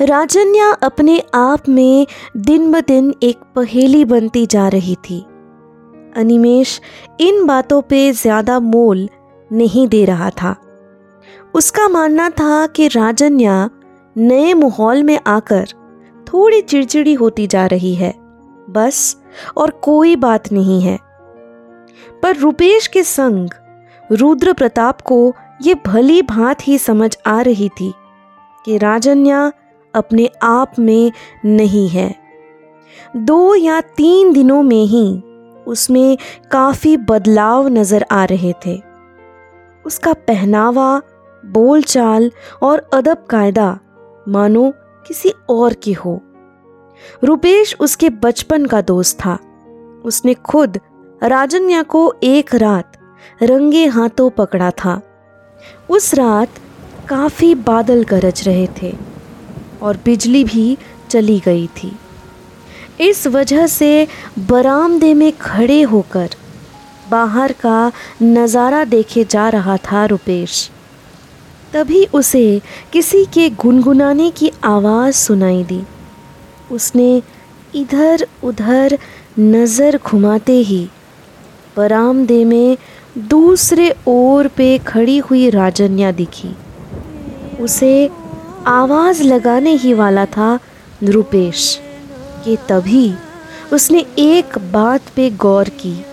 राजन्या अपने आप में दिन ब दिन एक पहेली बनती जा रही थी। अनिमेश इन बातों पे ज़्यादा मोल नहीं दे रहा था। उसका मानना था कि राजन्या नए माहौल में आकर थोड़ी चिड़चिड़ी होती जा रही है, बस, और कोई बात नहीं है। पर रुपेश के संग रुद्र प्रताप को ये भली भांत ही समझ आ रही थी कि राजन्या अपने आप में नहीं है। दो या तीन दिनों में ही उसमें काफ़ी बदलाव नज़र आ रहे थे। उसका पहनावा, बोलचाल और अदब कायदा मानो किसी और की हो। रुपेश उसके बचपन का दोस्त था। उसने खुद राजन्या को एक रात रंगे हाथों पकड़ा था। उस रात काफ़ी बादल गरज रहे थे। और बिजली भी चली गई थी। इस वजह से बरामदे में खड़े होकर बाहर का नज़ारा देखे जा रहा था रुपेश। तभी उसे किसी के गुनगुनाने की आवाज़ सुनाई दी। उसने इधर उधर नज़र घुमाते ही बरामदे में दूसरे ओर पे खड़ी हुई राजन्या दिखी। उसे आवाज़ लगाने ही वाला था रुपेश कि तभी उसने एक बात पे गौर की।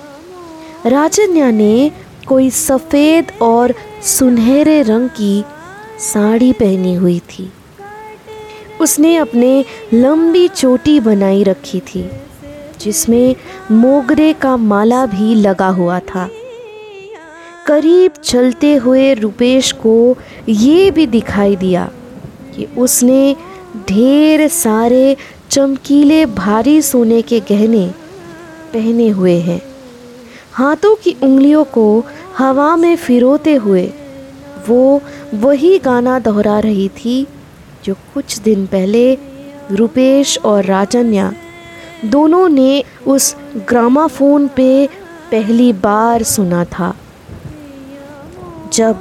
राजन्या ने कोई सफ़ेद और सुनहरे रंग की साड़ी पहनी हुई थी। उसने अपने लंबी चोटी बनाई रखी थी, जिसमें मोगरे का माला भी लगा हुआ था। करीब चलते हुए रुपेश को ये भी दिखाई दिया कि उसने ढेर सारे चमकीले भारी सोने के गहने पहने हुए हैं। हाथों की उंगलियों को हवा में फिरोते हुए वो वही गाना दोहरा रही थी जो कुछ दिन पहले रुपेश और राजन्या दोनों ने उस ग्रामाफोन पे पहली बार सुना था। जब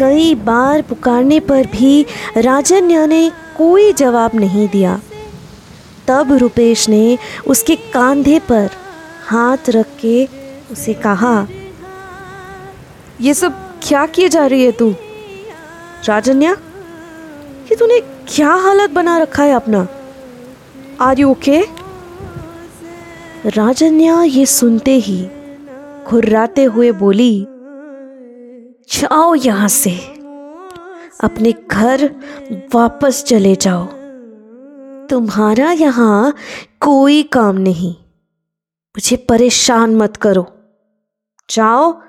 कई बार पुकारने पर भी राजन्या ने कोई जवाब नहीं दिया। तब रुपेश ने उसके कंधे पर हाथ रख के उसे कहा, ये सब क्या किए जा रही है तू? राजन्या, ये तूने क्या हालत बना रखा है अपना? आर यू ओके राजन्या ये सुनते ही खुर्राते हुए बोली जाओ यहाँ से। अपने घर वापस चले जाओ। तुम्हारा यहाँ कोई काम नहीं। मुझे परेशान मत करो। जाओ,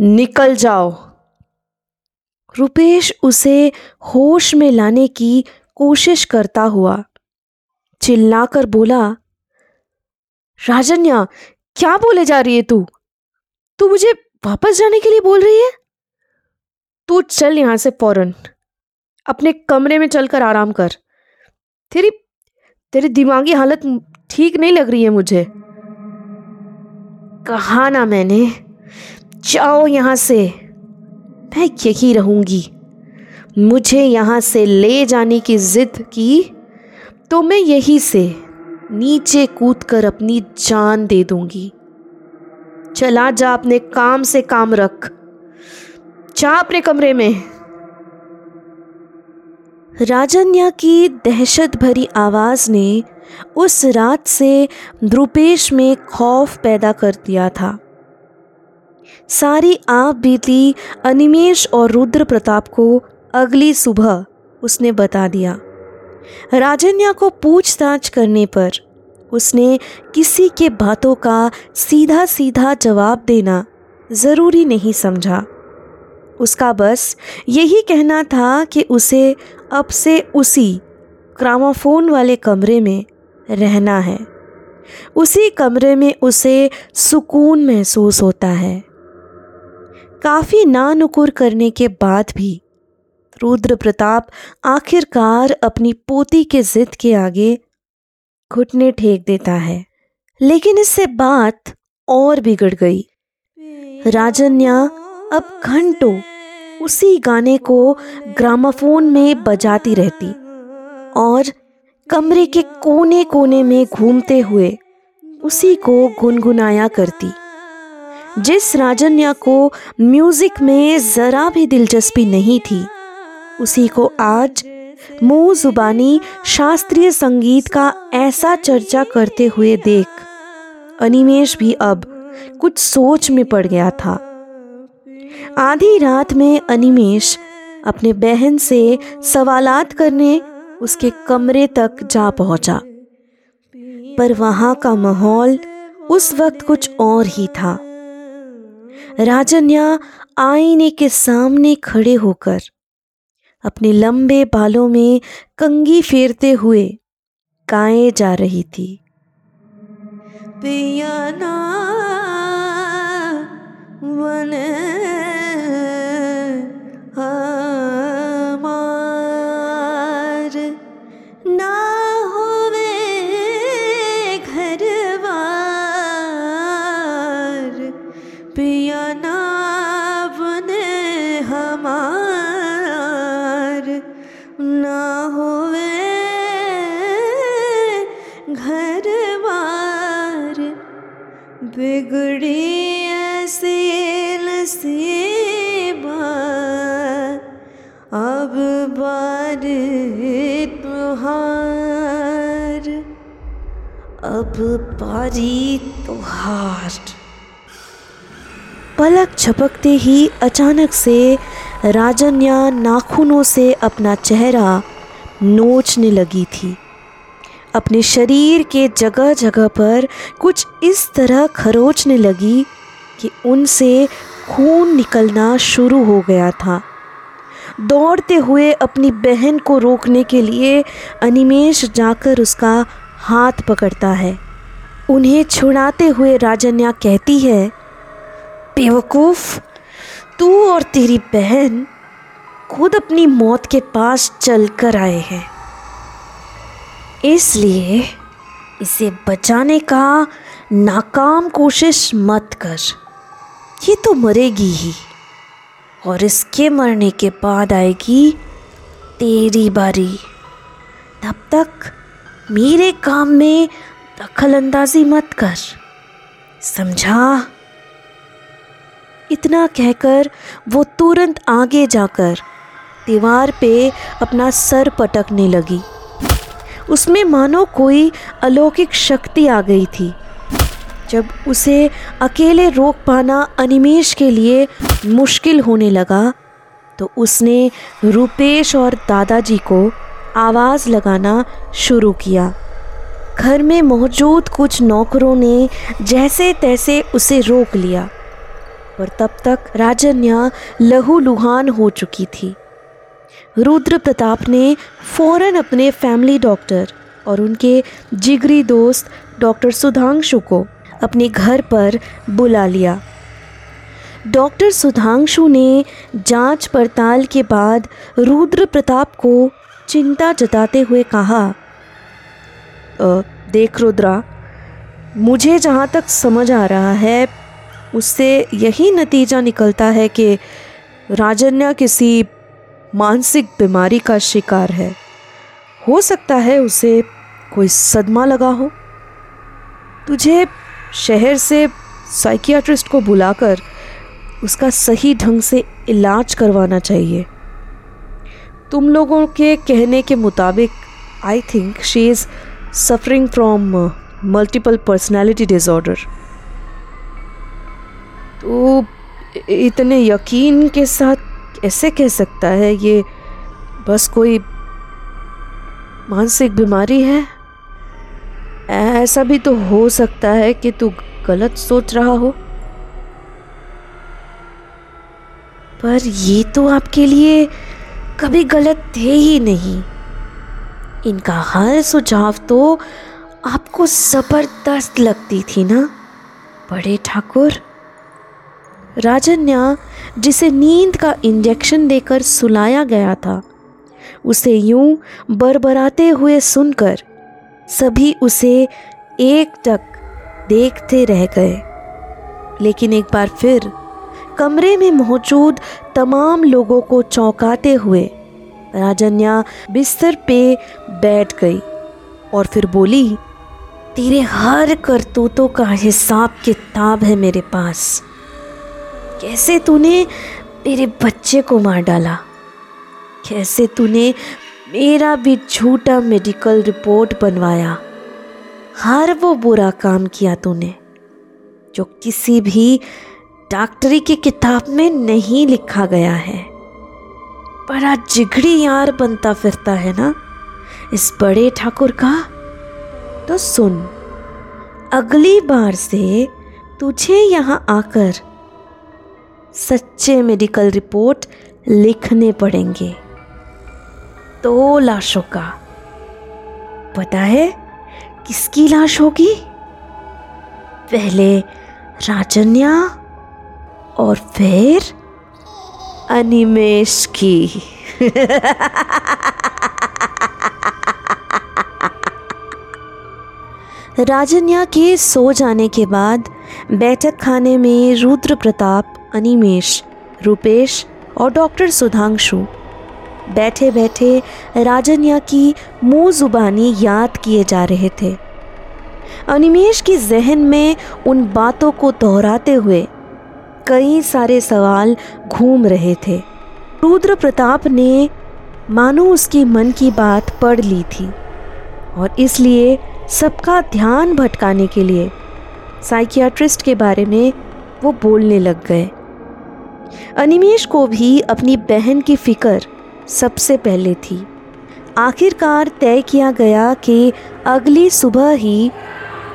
निकल जाओ। रुपेश उसे होश में लाने की कोशिश करता हुआ चिल्लाकर बोला, राजन्या, क्या बोले जा रही है तू? तू मुझे वापस जाने के लिए बोल रही है? तू चल यहाँ से फ़ौरन। अपने कमरे में चलकर आराम कर। तेरी तेरी दिमागी हालत ठीक नहीं लग रही है मुझे। कहा ना मैंने, जाओ यहाँ से। मैं यही रहूँगी। मुझे यहाँ से ले जाने की जिद की तो मैं यही से नीचे कूद कर अपनी जान दे दूँगी। चला जा अपने काम से काम रख। जा अपने कमरे में। राजन्या की दहशत भरी आवाज़ ने उस रात से द्रुपेश में खौफ पैदा कर दिया था। सारी आप बीती अनिमेश और रुद्र प्रताप को अगली सुबह उसने बता दिया। राजन्या को पूछताछ करने पर उसने किसी के बातों का सीधा सीधा जवाब देना ज़रूरी नहीं समझा। उसका बस यही कहना था कि उसे अब से उसी ग्रामाफोन वाले कमरे में रहना है। उसी कमरे में उसे सुकून महसूस होता है। काफ़ी नानुकुर करने के बाद भी रुद्र प्रताप आखिरकार अपनी पोती के जिद के आगे घुटने ठेक देता है। लेकिन इससे बात और बिगड़ गई। राजन्या, अब घंटों उसी गाने को ग्रामाफोन में बजाती रहती और कमरे के कोने कोने में घूमते हुए उसी को गुनगुनाया करती। जिस राजन्या को म्यूज़िक में ज़रा भी दिलचस्पी नहीं थी, उसी को आज मुँह जुबानी शास्त्रीय संगीत का ऐसा चर्चा करते हुए देख अनिमेश भी अब कुछ सोच में पड़ गया था। आधी रात में अनिमेश अपने बहन से सवालात करने उसके कमरे तक जा पहुँचा। पर वहाँ का माहौल उस वक्त कुछ और ही था। राजन्या आईने के सामने खड़े होकर अपने लंबे बालों में कंगी फेरते हुए गाए जा रही थी। पियाना बिगड़ी ऐसे नसीबा अब बार तुहार, अब बारी तुहार। पलक झपकते ही अचानक से राजन्या नाखूनों से अपना चेहरा नोचने लगी थी। अपने शरीर के जगह जगह पर कुछ इस तरह खरोचने लगी कि उनसे खून निकलना शुरू हो गया था। दौड़ते हुए अपनी बहन को रोकने के लिए अनिमेश जाकर उसका हाथ पकड़ता है। उन्हें छुड़ाते हुए राजन्या कहती है, बेवकूफ़, तू और तेरी बहन खुद अपनी मौत के पास चल कर आए हैं। इसलिए इसे बचाने का नाकाम कोशिश मत कर। ये तो मरेगी ही, और इसके मरने के बाद आएगी तेरी बारी। तब तक मेरे काम में दखल अंदाजी मत कर, समझा? इतना कहकर वो तुरंत आगे जाकर दीवार पे अपना सर पटकने लगी। उसमें मानो कोई अलौकिक शक्ति आ गई थी। जब उसे अकेले रोक पाना अनिमेश के लिए मुश्किल होने लगा तो उसने रुपेश और दादाजी को आवाज़ लगाना शुरू किया। घर में मौजूद कुछ नौकरों ने जैसे तैसे उसे रोक लिया, पर तब तक राजन्या लहू लुहान हो चुकी थी। रुद्र प्रताप ने फ़ौरन अपने फैमिली डॉक्टर और उनके जिगरी दोस्त डॉक्टर सुधांशु को अपने घर पर बुला लिया। डॉक्टर सुधांशु ने जाँच पड़ताल के बाद रुद्र प्रताप को चिंता जताते हुए कहा देख रुद्रा, मुझे जहाँ तक समझ आ रहा है, उससे यही नतीजा निकलता है कि राजन्या किसी मानसिक बीमारी का शिकार है। हो सकता है उसे कोई सदमा लगा हो। तुझे शहर से साइकियाट्रिस्ट को बुलाकर उसका सही ढंग से इलाज करवाना चाहिए। तुम लोगों के कहने के मुताबिक I think she is suffering from multiple personality disorder तो इतने यकीन के साथ ऐसे कह सकता है, ये बस कोई मानसिक बीमारी है? ऐसा भी तो हो सकता है कि तू गलत सोच रहा हो। पर ये तो आपके लिए कभी गलत थे ही नहीं। इनका हर सुझाव तो आपको ज़बरदस्त लगती थी ना, बड़े ठाकुर? राजन्या, जिसे नींद का इंजेक्शन देकर सुलाया गया था, उसे यूँ बरबराते हुए सुनकर सभी उसे एक टक देखते रह गए। लेकिन एक बार फिर कमरे में मौजूद तमाम लोगों को चौंकाते हुए राजन्या बिस्तर पे बैठ गई और फिर बोली, तेरे हर करतूतों का हिसाब किताब है मेरे पास। कैसे तूने मेरे बच्चे को मार डाला? कैसे तूने मेरा भी झूठा मेडिकल रिपोर्ट बनवाया? हर वो बुरा काम किया तूने, जो किसी भी डॉक्टरी की किताब में नहीं लिखा गया है। बड़ा जिगड़ी यार बनता फिरता है ना? इस बड़े ठाकुर का? तो सुन, अगली बार से तुझे यहाँ आकर सच्चे मेडिकल रिपोर्ट लिखने पड़ेंगे। दो लाशों का। पता है किसकी लाश होगी? पहले राजन्या और फिर अनिमेश की। राजन्या के सो जाने के बाद बैठक खाने में रुद्र प्रताप अनिमेश, रूपेश और डॉक्टर सुधांशु। बैठे बैठे राजन्या की मुँह जुबानी याद किए जा रहे थे। अनिमेश की जहन में उन बातों को दोहराते हुए कई सारे सवाल घूम रहे थे। रुद्र प्रताप ने मानो उसकी मन की बात पढ़ ली थी और इसलिए सबका ध्यान भटकाने के लिए साइकियाट्रिस्ट के बारे में वो बोलने लग गए। अनिमेश को भी अपनी बहन की फ़िक्र सबसे पहले थी। आखिरकार तय किया गया कि अगली सुबह ही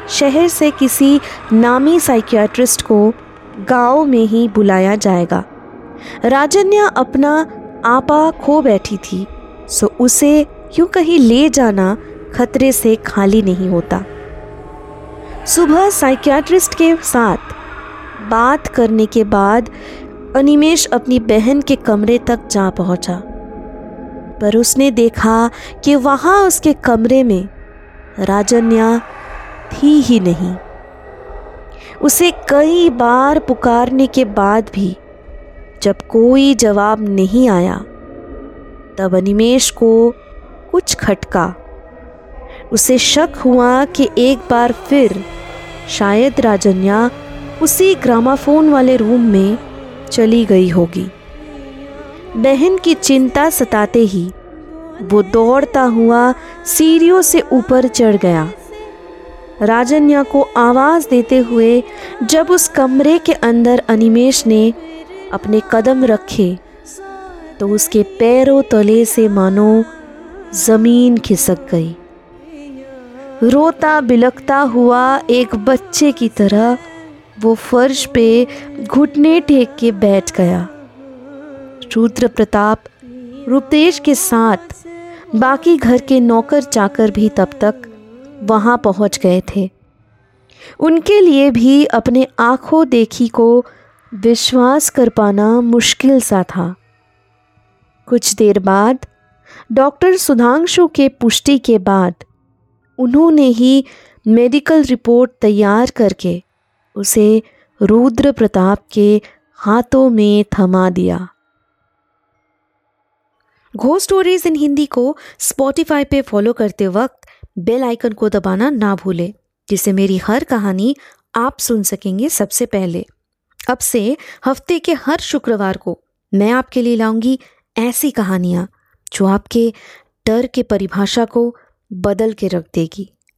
शहर से किसी नामी साइकियाट्रिस्ट को गाँव में ही बुलाया जाएगा। राजन्या अपना आपा खो बैठी थी, सो उसे यूँ कहीं ले जाना खतरे से खाली नहीं होता। सुबह साइकियाट्रिस्ट के साथ बात करने के बाद अनिमेश अपनी बहन के कमरे तक जा पहुँचा। पर उसने देखा कि वहाँ उसके कमरे में राजन्या थी ही नहीं। उसे कई बार पुकारने के बाद भी जब कोई जवाब नहीं आया, तब अनिमेश को कुछ खटका। उसे शक हुआ कि एक बार फिर शायद राजन्या उसी ग्रामाफोन वाले रूम में चली गई होगी। बहन की चिंता सताते ही वो दौड़ता हुआ सीढ़ियों से ऊपर चढ़ गया। राजन्या को आवाज़ देते हुए जब उस कमरे के अंदर अनिमेश ने अपने कदम रखे तो उसके पैरों तले से मानो ज़मीन खिसक गई। रोता बिलकता हुआ एक बच्चे की तरह वो फर्श पे घुटने टेक के बैठ गया। रुद्र प्रताप रुपेश के साथ बाकी घर के नौकर चाकर भी तब तक वहाँ पहुँच गए थे। उनके लिए भी अपने आँखों देखी को विश्वास कर पाना मुश्किल सा था। कुछ देर बाद डॉक्टर सुधांशु के पुष्टि के बाद उन्होंने ही मेडिकल रिपोर्ट तैयार करके उसे रुद्र प्रताप के हाथों में थमा दिया। घो स्टोरीज इन हिंदी को स्पॉटिफाई पे फॉलो करते वक्त बेल आइकन को दबाना ना भूलें, जिससे मेरी हर कहानी आप सुन सकेंगे सबसे पहले। अब से हफ़्ते के हर शुक्रवार को मैं आपके लिए लाऊँगी ऐसी कहानियाँ, जो आपके डर के परिभाषा को बदल के रख देगी।